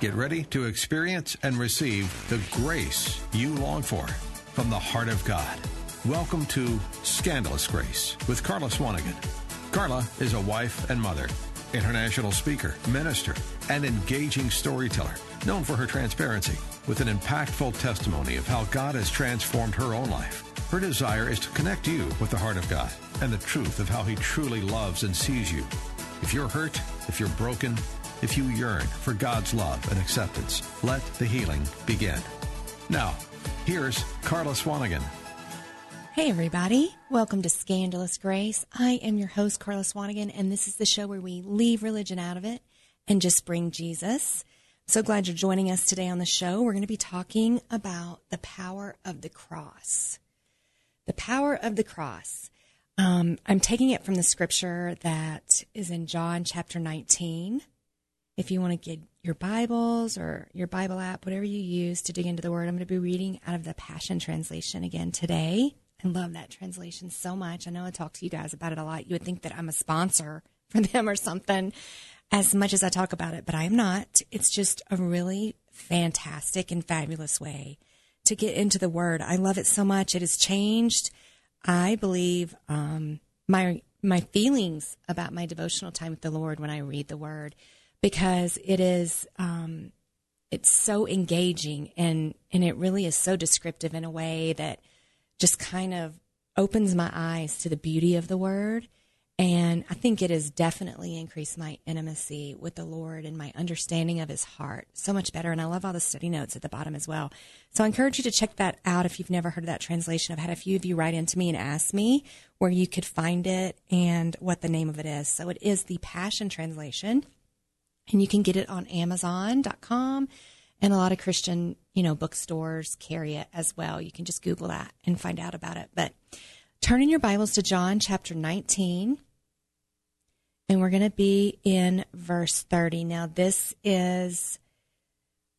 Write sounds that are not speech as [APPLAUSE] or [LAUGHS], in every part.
Get ready to experience and receive the grace you long for from the heart of God. Welcome to Scandalous Grace with Carla Swanigan. Carla is a wife and mother, international speaker, minister, and engaging storyteller, known for her transparency with an impactful testimony of how God has transformed her own life. Her desire is to connect you with the heart of God and the truth of how He truly loves and sees you. If you're hurt, if you're broken, if you yearn for God's love and acceptance, let the healing begin. Now, here's Carla Swanigan. Hey, everybody. Welcome to Scandalous Grace. I am your host, Carla Swanigan, and this is the show where we leave religion out of it and just bring Jesus. so glad you're joining us today on the show. We're going to be talking about the power of the cross. The power of the cross. Um, I'm taking it from the scripture that is in John chapter 19, if you want to get your Bibles or your Bible app, whatever you use to dig into the Word, I'm going to be reading out of the Passion Translation again today. I love that translation so much. I know I talk to you guys about it a lot. You would think that I'm a sponsor [LAUGHS] for them or something as much as I talk about it, but I am not. It's just a really fantastic and fabulous way to get into the Word. I love it so much. It has changed, I believe, um, my my feelings about my devotional time with the Lord when I read the Word because it is um, it's so engaging and and it really is so descriptive in a way that just kind of opens my eyes to the beauty of the word and I think it has definitely increased my intimacy with the Lord and my understanding of his heart so much better. And I love all the study notes at the bottom as well. So I encourage you to check that out if you've never heard of that translation. I've had a few of you write into me and ask me where you could find it and what the name of it is. So it is the Passion Translation and you can get it on Amazon.com. And a lot of Christian, you know, bookstores carry it as well. You can just Google that and find out about it. But turn in your Bibles to John chapter 19. And we're going to be in verse 30. Now, this is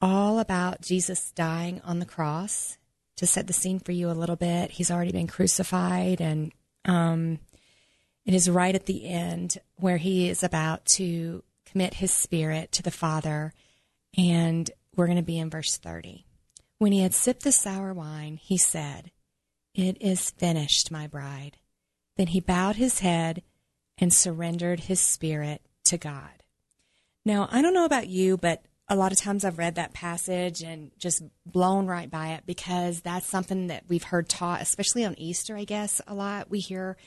all about Jesus dying on the cross. To set the scene for you a little bit, he's already been crucified, and um, it is right at the end where he is about to commit his spirit to the Father. And we're going to be in verse 30. When he had sipped the sour wine, he said, It is finished, my bride. Then he bowed his head and surrendered his spirit to God. Now, I don't know about you, but a lot of times I've read that passage and just blown right by it because that's something that we've heard taught, especially on Easter, I guess, a lot. We hear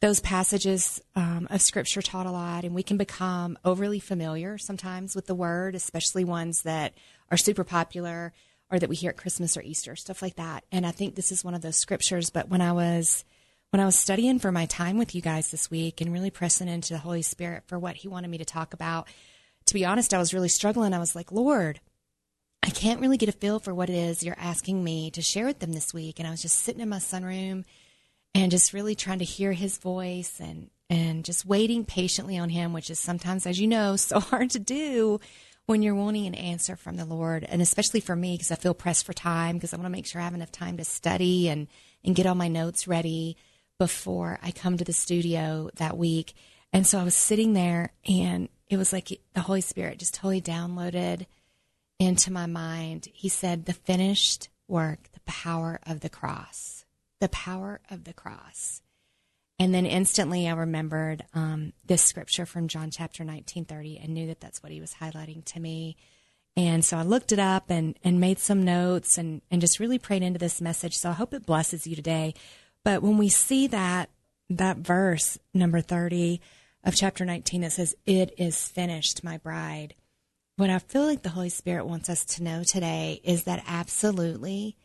those passages um, of scripture taught a lot, and we can become overly familiar sometimes with the word, especially ones that are super popular or that we hear at Christmas or Easter, stuff like that. And I think this is one of those scriptures. But when I was when I was studying for my time with you guys this week and really pressing into the Holy Spirit for what He wanted me to talk about, to be honest, I was really struggling. I was like, Lord, I can't really get a feel for what it is you're asking me to share with them this week. And I was just sitting in my sunroom and just really trying to hear his voice and and just waiting patiently on him, which is sometimes, as you know, [LAUGHS] so hard to do when you're wanting an answer from the Lord, and especially for me because I feel pressed for time because I want to make sure I have enough time to study and and get all my notes ready before I come to the studio that week. And so I was sitting there, and it was like the Holy Spirit just totally downloaded into my mind. He said, "The finished work, the power of the cross." The power of the cross. And then instantly I remembered um, this scripture from John chapter 19, 30 and knew that that's what he was highlighting to me. And so I looked it up and, and made some notes and, and just really prayed into this message. So I hope it blesses you today. But when we see that, that verse, number 30 of chapter 19, that says, It is finished, my bride. What I feel like the Holy Spirit wants us to know today is that absolutely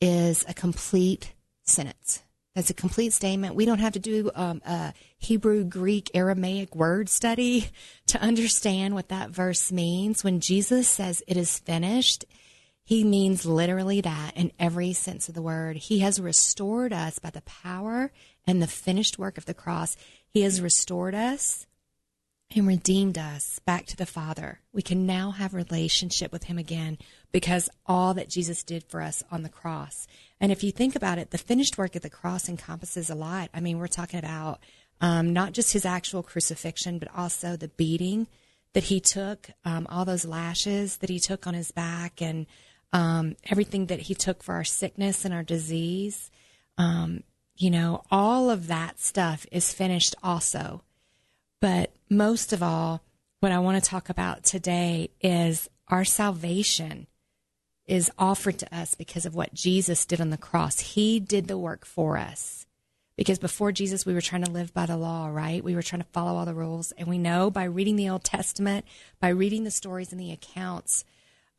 is a complete sentence. That's a complete statement. We don't have to do um, a Hebrew, Greek, Aramaic word study [LAUGHS] to understand what that verse means. When Jesus says it is finished, he means literally that in every sense of the word. He has restored us by the power and the finished work of the cross. He has restored us and redeemed us back to the Father. We can now have relationship with him again because all that Jesus did for us on the cross. And if you think about it, the finished work of the cross encompasses a lot. I mean, we're talking about um, not just his actual crucifixion, but also the beating, that he took, um, all those lashes that he took on his back, and um, everything that he took for our sickness and our disease. Um, you know, all of that stuff is finished also. But most of all, what I want to talk about today is our salvation is offered to us because of what Jesus did on the cross. He did the work for us. Because before Jesus, we were trying to live by the law, right? We were trying to follow all the rules. And we know by reading the Old Testament, by reading the stories and the accounts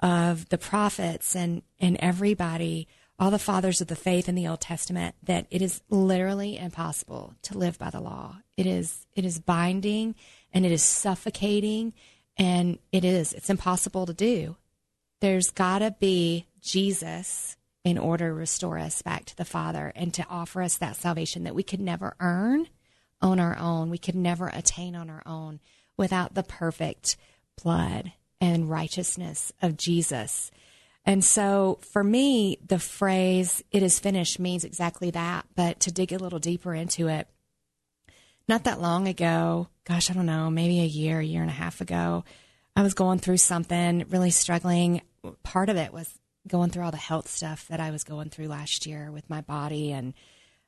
of the prophets and, and everybody, all the fathers of the faith in the Old Testament, that it is literally impossible to live by the law. It is, it is binding and it is suffocating and it is, it's impossible to do. There's gotta be Jesus in order to restore us back to the Father and to offer us that salvation that we could never earn on our own. We could never attain on our own without the perfect blood and righteousness of Jesus. And so for me, the phrase, it is finished means exactly that. But to dig a little deeper into it, not that long ago, gosh, I don't know, maybe a year, a year and a half ago, I was going through something, really struggling. Part of it was going through all the health stuff that I was going through last year with my body. And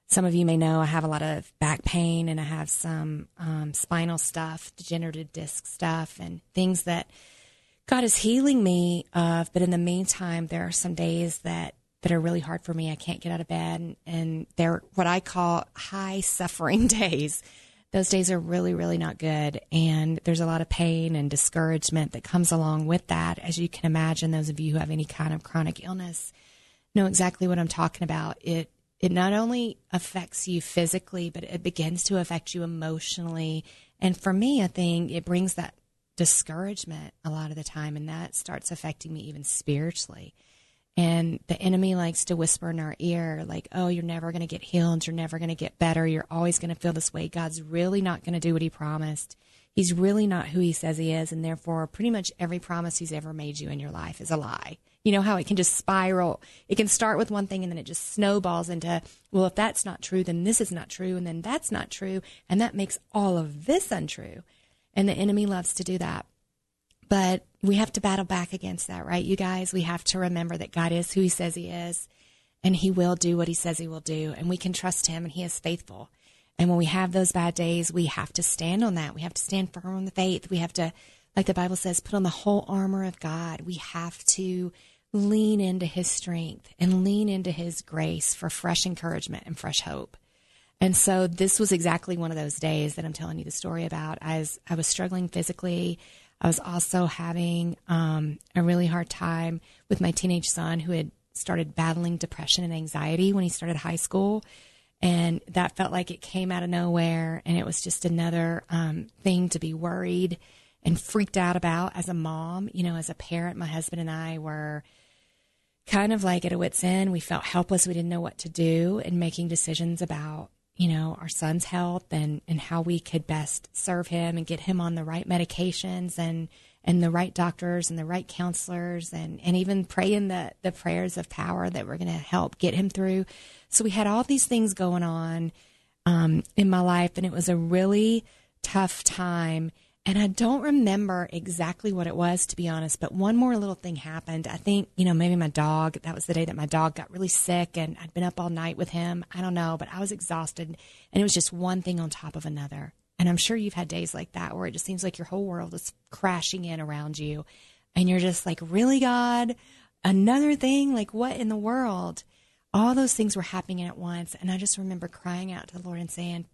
some of you may know I have a lot of back pain and I have some um, spinal stuff, degenerative disc stuff, and things that God is healing me of. But in the meantime, there are some days that that are really hard for me. I can't get out of bed, and, and they're what I call high suffering [LAUGHS] days those days are really, really not good. And there's a lot of pain and discouragement that comes along with that. As you can imagine, those of you who have any kind of chronic illness know exactly what I'm talking about. It, it not only affects you physically, but it begins to affect you emotionally. And for me, I think it brings that discouragement a lot of the time, and that starts affecting me even spiritually. And the enemy likes to whisper in our ear, like, oh, you're never going to get healed. You're never going to get better. You're always going to feel this way. God's really not going to do what he promised. He's really not who he says he is. And therefore, pretty much every promise he's ever made you in your life is a lie. You know how it can just spiral? It can start with one thing and then it just snowballs into, well, if that's not true, then this is not true. And then that's not true. And that makes all of this untrue. And the enemy loves to do that. But we have to battle back against that, right? You guys, we have to remember that God is who he says he is and he will do what he says he will do. And we can trust him and he is faithful. And when we have those bad days, we have to stand on that. We have to stand firm on the faith. We have to, like the Bible says, put on the whole armor of God. We have to lean into his strength and lean into his grace for fresh encouragement and fresh hope. And so this was exactly one of those days that I'm telling you the story about. As I was struggling physically, I was also having um, a really hard time with my teenage son who had started battling depression and anxiety when he started high school. And that felt like it came out of nowhere. And it was just another um, thing to be worried and freaked out about as a mom. You know, as a parent, my husband and I were kind of like at a wit's end. We felt helpless. We didn't know what to do in making decisions about you know, our son's health and, and how we could best serve him and get him on the right medications and, and the right doctors and the right counselors and, and even praying the, the prayers of power that were going to help get him through. So we had all these things going on um, in my life, and it was a really tough time. And I don't remember exactly what it was, to be honest, but one more little thing happened. I think, you know, maybe my dog, that was the day that my dog got really sick and I'd been up all night with him. I don't know, but I was exhausted and it was just one thing on top of another. And I'm sure you've had days like that where it just seems like your whole world is crashing in around you. And you're just like, really, God? Another thing? Like, what in the world? All those things were happening at once. And I just remember crying out to the Lord and saying,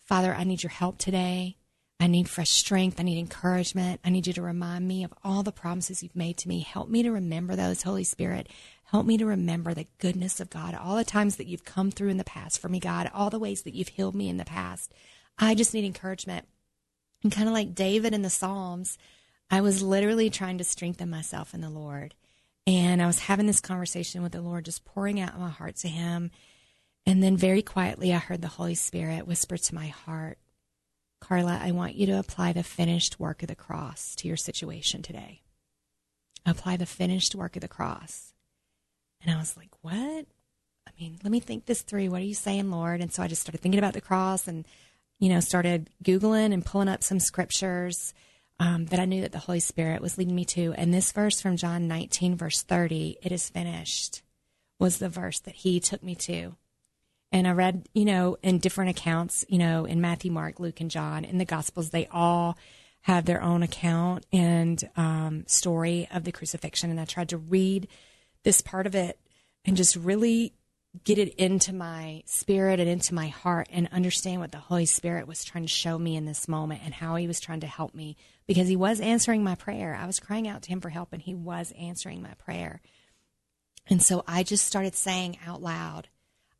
Father, I need your help today. I need fresh strength. I need encouragement. I need you to remind me of all the promises you've made to me. Help me to remember those, Holy Spirit. Help me to remember the goodness of God, all the times that you've come through in the past for me, God, all the ways that you've healed me in the past. I just need encouragement. And kind of like David in the Psalms, I was literally trying to strengthen myself in the Lord. And I was having this conversation with the Lord, just pouring out my heart to Him. And then very quietly, I heard the Holy Spirit whisper to my heart, Carla, I want you to apply the finished work of the cross to your situation today. Apply the finished work of the cross. And I was like, what? I mean, let me think this through. What are you saying, Lord? And so I just started thinking about the cross and, you know, started Googling and pulling up some scriptures um, that I knew that the Holy Spirit was leading me to. And this verse from John 19, verse 30, it is finished, was the verse that he took me to. And I read, you know, in different accounts, you know, in Matthew, Mark, Luke, and John, in the Gospels, they all have their own account and um, story of the crucifixion. And I tried to read this part of it and just really get it into my spirit and into my heart and understand what the Holy Spirit was trying to show me in this moment and how he was trying to help me because he was answering my prayer. I was crying out to him for help and he was answering my prayer. And so I just started saying out loud,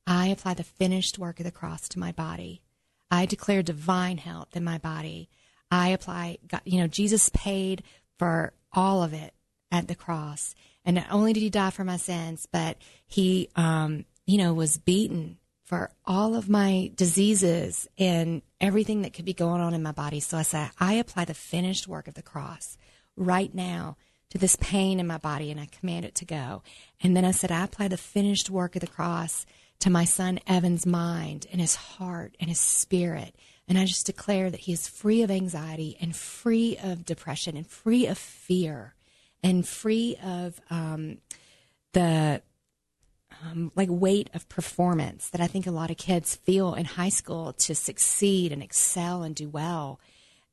I apply the finished work of the cross to my body. I declare divine health in my body. I apply, you know, Jesus paid for all of it at the cross. And not only did he die for my sins, but he, um, you know, was beaten for all of my diseases and everything that could be going on in my body. So I said, I apply the finished work of the cross right now to this pain in my body and I command it to go. And then I said, I apply the finished work of the cross to my son Evan's mind and his heart and his spirit. And I just declare that he is free of anxiety and free of depression and free of fear and free of um, the um, like weight of performance that I think a lot of kids feel in high school to succeed and excel and do well.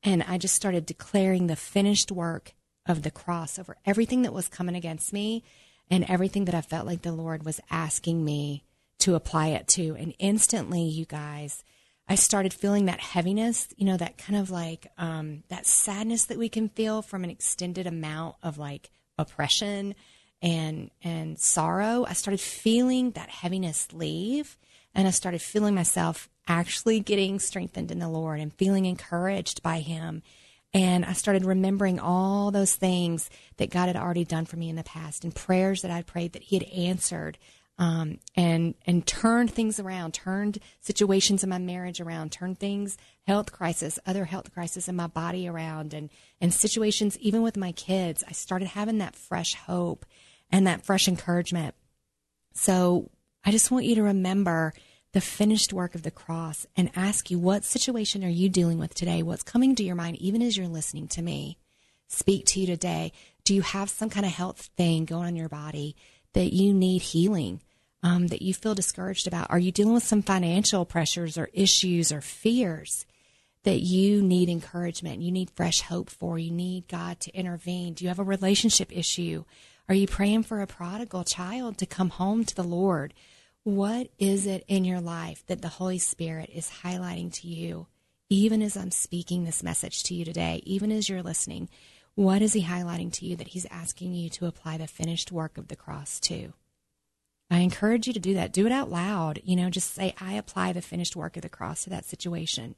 And I just started declaring the finished work of the cross over everything that was coming against me and everything that I felt like the Lord was asking me to apply it to. And instantly, you guys, I started feeling that heaviness, you know, that kind of like um, that sadness that we can feel from an extended amount of like oppression and and sorrow. I started feeling that heaviness leave, and I started feeling myself actually getting strengthened in the Lord and feeling encouraged by Him. And I started remembering all those things that God had already done for me in the past and prayers that I'd prayed that He had answered um, and and turned things around, turned situations in my marriage around, turned things, health crisis, other health crisis in my body around, and and situations even with my kids. I started having that fresh hope and that fresh encouragement. So I just want you to remember the finished work of the cross and ask you what situation are you dealing with today? What's coming to your mind even as you're listening to me speak to you today? Do you have some kind of health thing going on in your body that you need healing? um, that you feel discouraged about? Are you dealing with some financial pressures or issues or fears that you need encouragement? You need fresh hope for? You need God to intervene? Do you have a relationship issue? Are you praying for a prodigal child to come home to the Lord? What is it in your life that the Holy Spirit is highlighting to you, even as I'm speaking this message to you today, even as you're listening? What is He highlighting to you that He's asking you to apply the finished work of the cross to? I encourage you to do that. Do it out loud. You know, just say, I apply the finished work of the cross to that situation.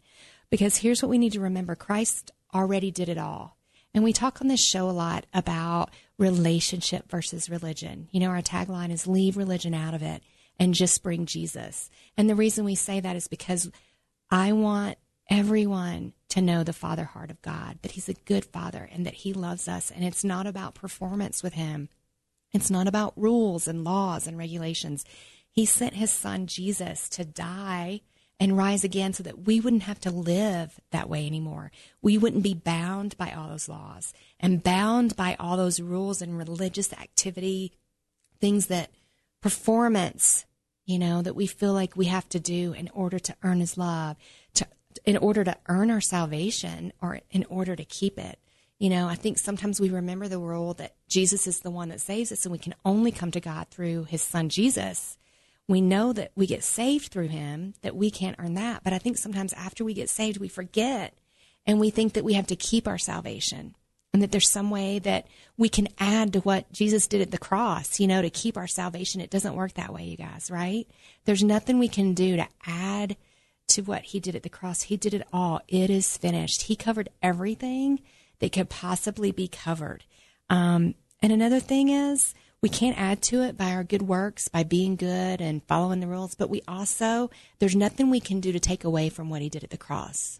Because here's what we need to remember Christ already did it all. And we talk on this show a lot about relationship versus religion. You know, our tagline is leave religion out of it and just bring Jesus. And the reason we say that is because I want everyone to know the father heart of God, that he's a good father and that he loves us. And it's not about performance with him. It's not about rules and laws and regulations. He sent his son Jesus to die and rise again so that we wouldn't have to live that way anymore. We wouldn't be bound by all those laws and bound by all those rules and religious activity, things that performance, you know, that we feel like we have to do in order to earn his love, to in order to earn our salvation or in order to keep it. You know, I think sometimes we remember the rule that Jesus is the one that saves us and we can only come to God through his son Jesus. We know that we get saved through him, that we can't earn that. But I think sometimes after we get saved, we forget and we think that we have to keep our salvation and that there's some way that we can add to what Jesus did at the cross, you know, to keep our salvation. It doesn't work that way, you guys, right? There's nothing we can do to add to what he did at the cross. He did it all. It is finished. He covered everything that could possibly be covered. Um, and another thing is, we can't add to it by our good works, by being good and following the rules, but we also, there's nothing we can do to take away from what he did at the cross.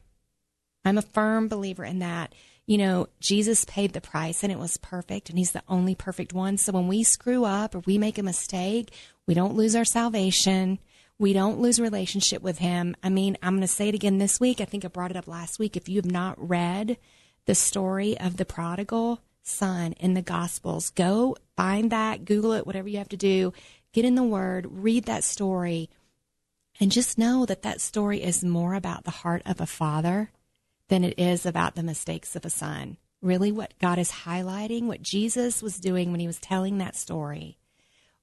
I'm a firm believer in that. You know, Jesus paid the price and it was perfect, and he's the only perfect one. So when we screw up or we make a mistake, we don't lose our salvation. We don't lose relationship with him. I mean, I'm going to say it again this week. I think I brought it up last week. If you have not read the story of the prodigal son in the Gospels. Go find that, Google it, whatever you have to do. Get in the Word, read that story, and just know that that story is more about the heart of a father than it is about the mistakes of a son. Really, what God is highlighting, what Jesus was doing when he was telling that story,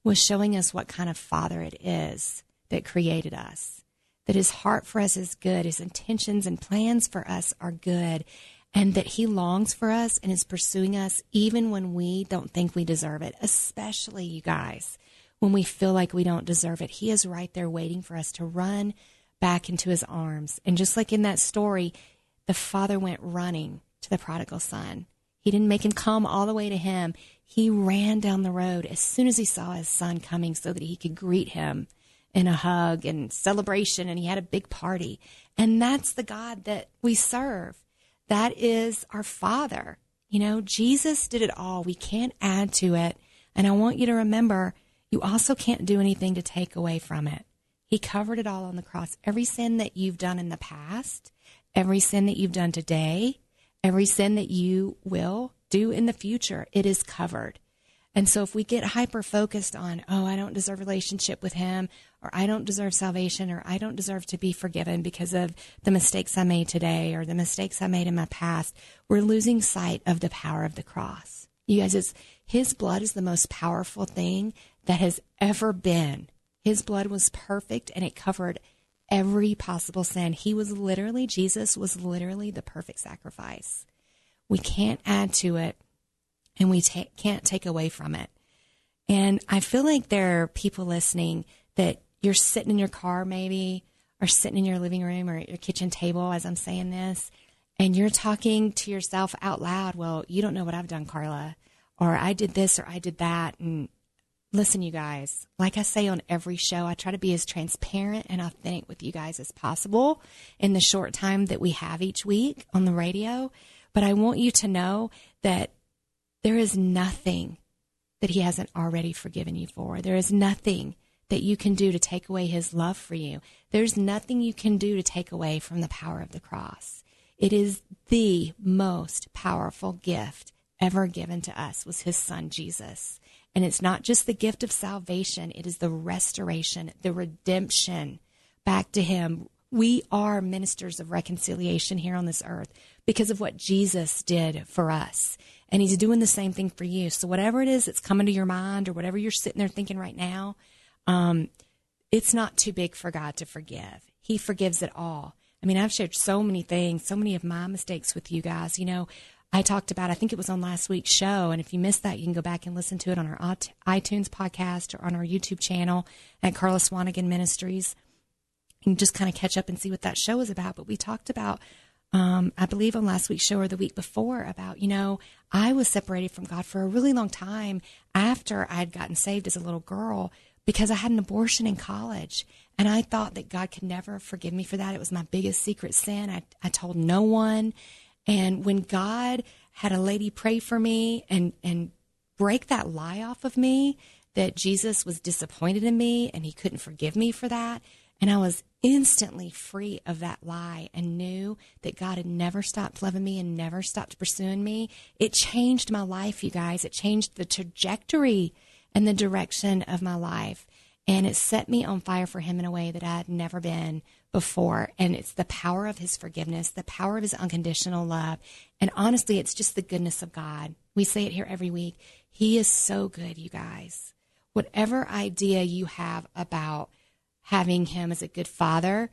was showing us what kind of father it is that created us. That his heart for us is good, his intentions and plans for us are good, and that he longs for us and is pursuing us even when we don't think we deserve it, especially you guys, when we feel like we don't deserve it. He is right there waiting for us to run back into his arms. And just like in that story, the father went running to the prodigal son. He didn't make him come all the way to him. He ran down the road as soon as he saw his son coming so that he could greet him in a hug and celebration, and he had a big party. And that's the God that we serve. That is our Father. You know, Jesus did it all. We can't add to it. And I want you to remember, you also can't do anything to take away from it. He covered it all on the cross. Every sin that you've done in the past, every sin that you've done today, every sin that you will do in the future, it is covered. And so if we get hyper focused on, oh, I don't deserve relationship with him, or I don't deserve salvation, or I don't deserve to be forgiven because of the mistakes I made today or the mistakes I made in my past, we're losing sight of the power of the cross. You guys, it's, his blood is the most powerful thing that has ever been. His blood was perfect and it covered every possible sin. He was literally, Jesus was literally the perfect sacrifice. We can't add to it and we ta- can't take away from it. And I feel like there are people listening that you're sitting in your car, maybe, or sitting in your living room or at your kitchen table as I'm saying this, and you're talking to yourself out loud. Well, you don't know what I've done, Carla, or I did this or I did that. And listen, you guys, like I say on every show, I try to be as transparent and authentic with you guys as possible in the short time that we have each week on the radio. But I want you to know that there is nothing that He hasn't already forgiven you for. There is nothing that you can do to take away His love for you. There's nothing you can do to take away from the power of the cross. It is the most powerful gift ever given to us was His Son, Jesus. And it's not just the gift of salvation, it is the restoration, the redemption back to Him. We are ministers of reconciliation here on this earth because of what Jesus did for us and he's doing the same thing for you. So whatever it is that's coming to your mind or whatever you're sitting there thinking right now, um, it's not too big for God to forgive. He forgives it all. I mean, I've shared so many things, so many of my mistakes with you guys. You know, I talked about, I think it was on last week's show. And if you missed that, you can go back and listen to it on our iTunes podcast or on our YouTube channel at Carla Swanigan Ministries. And just kind of catch up and see what that show is about. But we talked about um, I believe on last week's show or the week before about, you know, I was separated from God for a really long time after I had gotten saved as a little girl because I had an abortion in college. And I thought that God could never forgive me for that. It was my biggest secret sin. I, I told no one. And when God had a lady pray for me and, and break that lie off of me that Jesus was disappointed in me and he couldn't forgive me for that, and I was instantly free of that lie and knew that God had never stopped loving me and never stopped pursuing me. It changed my life, you guys. It changed the trajectory and the direction of my life. And it set me on fire for Him in a way that I had never been before. And it's the power of His forgiveness, the power of His unconditional love. And honestly, it's just the goodness of God. We say it here every week. He is so good, you guys. Whatever idea you have about having him as a good father,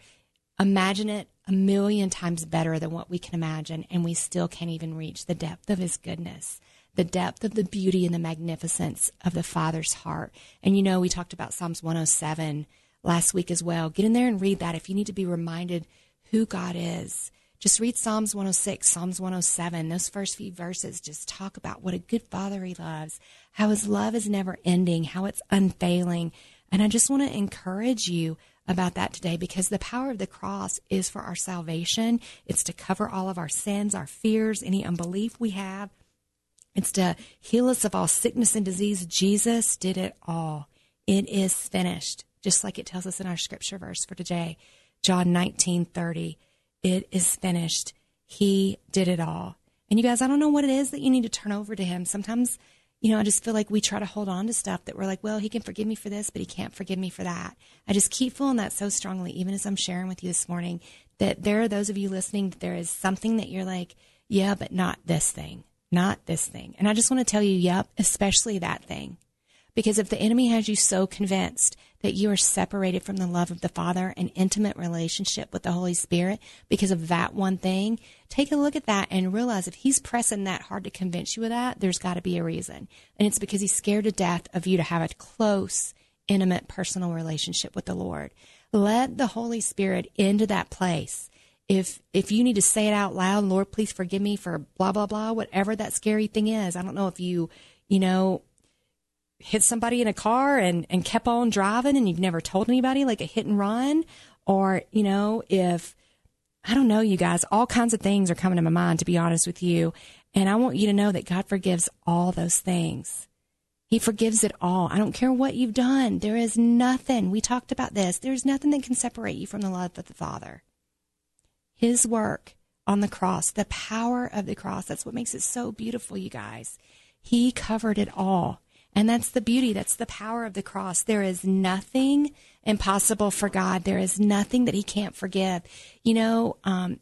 imagine it a million times better than what we can imagine, and we still can't even reach the depth of his goodness, the depth of the beauty and the magnificence of the Father's heart. And you know, we talked about Psalms 107 last week as well. Get in there and read that if you need to be reminded who God is. Just read Psalms 106, Psalms 107. Those first few verses just talk about what a good father he loves, how his love is never ending, how it's unfailing, and I just want to encourage you about that today because the power of the cross is for our salvation. It's to cover all of our sins, our fears, any unbelief we have. It's to heal us of all sickness and disease. Jesus did it all. It is finished, just like it tells us in our scripture verse for today, John 19 30. It is finished. He did it all. And you guys, I don't know what it is that you need to turn over to Him. Sometimes, you know, I just feel like we try to hold on to stuff that we're like, well, He can forgive me for this, but He can't forgive me for that. I just keep feeling that so strongly, even as I'm sharing with you this morning, that there are those of you listening, that there is something that you're like, yeah, but not this thing, not this thing. And I just want to tell you, yep, especially that thing. Because if the enemy has you so convinced that you are separated from the love of the Father, an intimate relationship with the Holy Spirit because of that one thing, take a look at that and realize if he's pressing that hard to convince you of that, there's got to be a reason. And it's because he's scared to death of you to have a close, intimate, personal relationship with the Lord. Let the Holy Spirit into that place. If if you need to say it out loud, Lord, please forgive me for blah blah blah, whatever that scary thing is. I don't know if you, you know, hit somebody in a car and, and kept on driving and you've never told anybody, like a hit and run, or, you know, if, I don't know, you guys, all kinds of things are coming to my mind, to be honest with you. And I want you to know that God forgives all those things. He forgives it all. I don't care what you've done. There is nothing, we talked about this, there's nothing that can separate you from the love of the Father. His work on the cross, the power of the cross, that's what makes it so beautiful, you guys. He covered it all. And that's the beauty. That's the power of the cross. There is nothing impossible for God. There is nothing that He can't forgive. You know, um,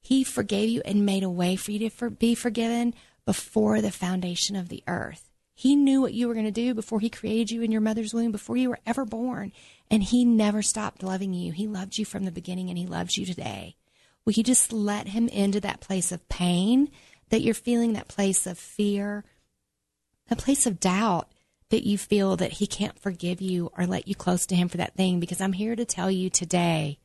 He forgave you and made a way for you to for, be forgiven before the foundation of the earth. He knew what you were going to do before He created you in your mother's womb, before you were ever born. And He never stopped loving you. He loved you from the beginning and He loves you today. Will you just let Him into that place of pain that you're feeling, that place of fear? A place of doubt that you feel that he can't forgive you or let you close to him for that thing because I'm here to tell you today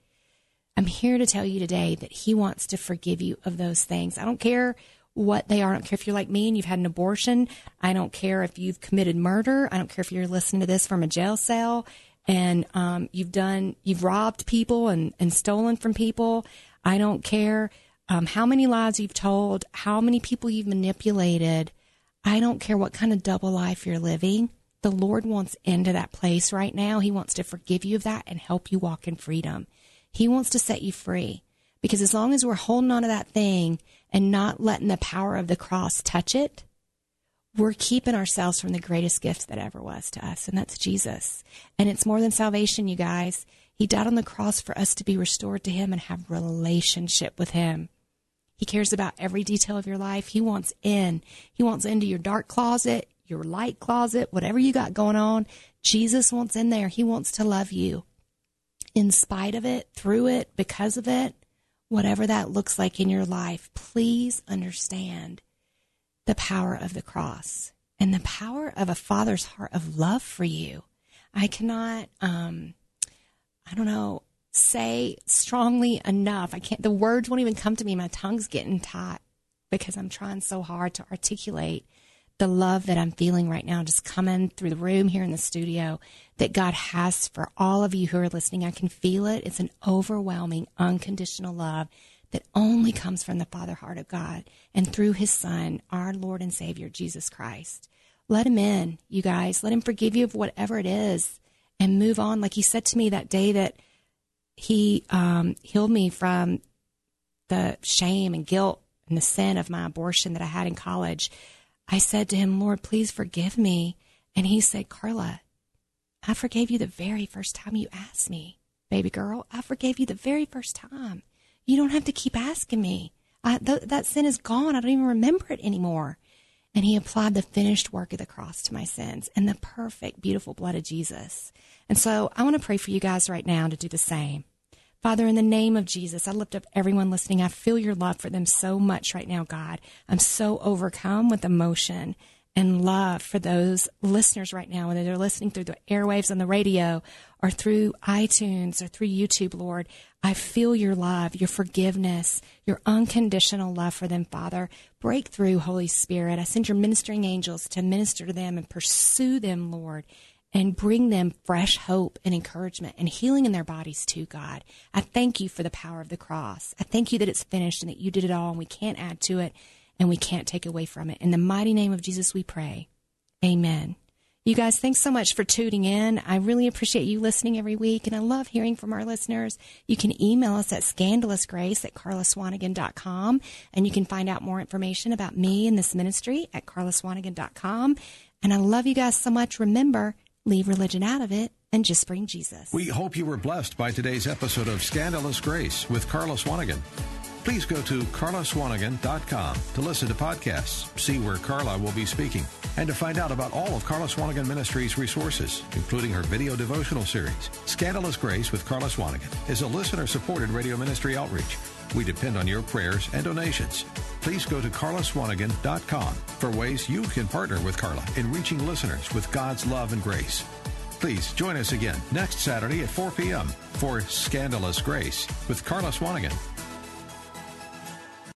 I'm here to tell you today that he wants to forgive you of those things. I don't care what they are. I don't care if you're like me and you've had an abortion. I don't care if you've committed murder. I don't care if you're listening to this from a jail cell and um, you've done, you've robbed people and, and stolen from people. I don't care um, how many lies you've told, how many people you've manipulated. I don't care what kind of double life you're living. The Lord wants into that place right now. He wants to forgive you of that and help you walk in freedom. He wants to set you free. Because as long as we're holding on to that thing and not letting the power of the cross touch it, we're keeping ourselves from the greatest gift that ever was to us, and that's Jesus. And it's more than salvation, you guys. He died on the cross for us to be restored to Him and have relationship with Him. He cares about every detail of your life. He wants in. He wants into your dark closet, your light closet, whatever you got going on. Jesus wants in there. He wants to love you in spite of it, through it, because of it, whatever that looks like in your life. Please understand the power of the cross and the power of a father's heart of love for you. I cannot, um, I don't know, say strongly enough. I can't, the words won't even come to me. My tongue's getting tight because I'm trying so hard to articulate the love that I'm feeling right now, just coming through the room here in the studio that God has for all of you who are listening. I can feel it. It's an overwhelming, unconditional love that only comes from the Father heart of God and through his Son, our Lord and Savior, Jesus Christ. Let him in, you guys. Let him forgive you of whatever it is and move on. Like he said to me that day that he um, healed me from the shame and guilt and the sin of my abortion that I had in college. I said to him, Lord, please forgive me. And he said, Carla, I forgave you the very first time you asked me, baby girl. I forgave you the very first time. You don't have to keep asking me. I, th- that sin is gone. I don't even remember it anymore. And he applied the finished work of the cross to my sins and the perfect, beautiful blood of Jesus. And so I want to pray for you guys right now to do the same. Father, in the name of Jesus, I lift up everyone listening. I feel your love for them so much right now, God. I'm so overcome with emotion and love for those listeners right now, whether they're listening through the airwaves on the radio or through iTunes or through YouTube, Lord. I feel your love, your forgiveness, your unconditional love for them, Father. Break through, Holy Spirit. I send your ministering angels to minister to them and pursue them, Lord, and bring them fresh hope and encouragement and healing in their bodies too, God. I thank you for the power of the cross. I thank you that it's finished and that you did it all and we can't add to it and we can't take away from it. In the mighty name of Jesus, we pray. Amen. You guys, thanks so much for tuning in. I really appreciate you listening every week, and I love hearing from our listeners. You can email us at scandalousgrace at carlaswanigan.com, and you can find out more information about me and this ministry at carlaswanigan.com. And I love you guys so much. Remember, leave religion out of it and just bring Jesus. We hope you were blessed by today's episode of Scandalous Grace with Carla Swanigan. Please go to carlaswanigan.com to listen to podcasts, see where Carla will be speaking, and to find out about all of Carla Swanigan Ministries' resources, including her video devotional series. Scandalous Grace with Carla Swanigan is a listener supported radio ministry outreach. We depend on your prayers and donations. Please go to carlaswanigan.com for ways you can partner with Carla in reaching listeners with God's love and grace. Please join us again next Saturday at 4 p.m. for Scandalous Grace with Carla Swanigan.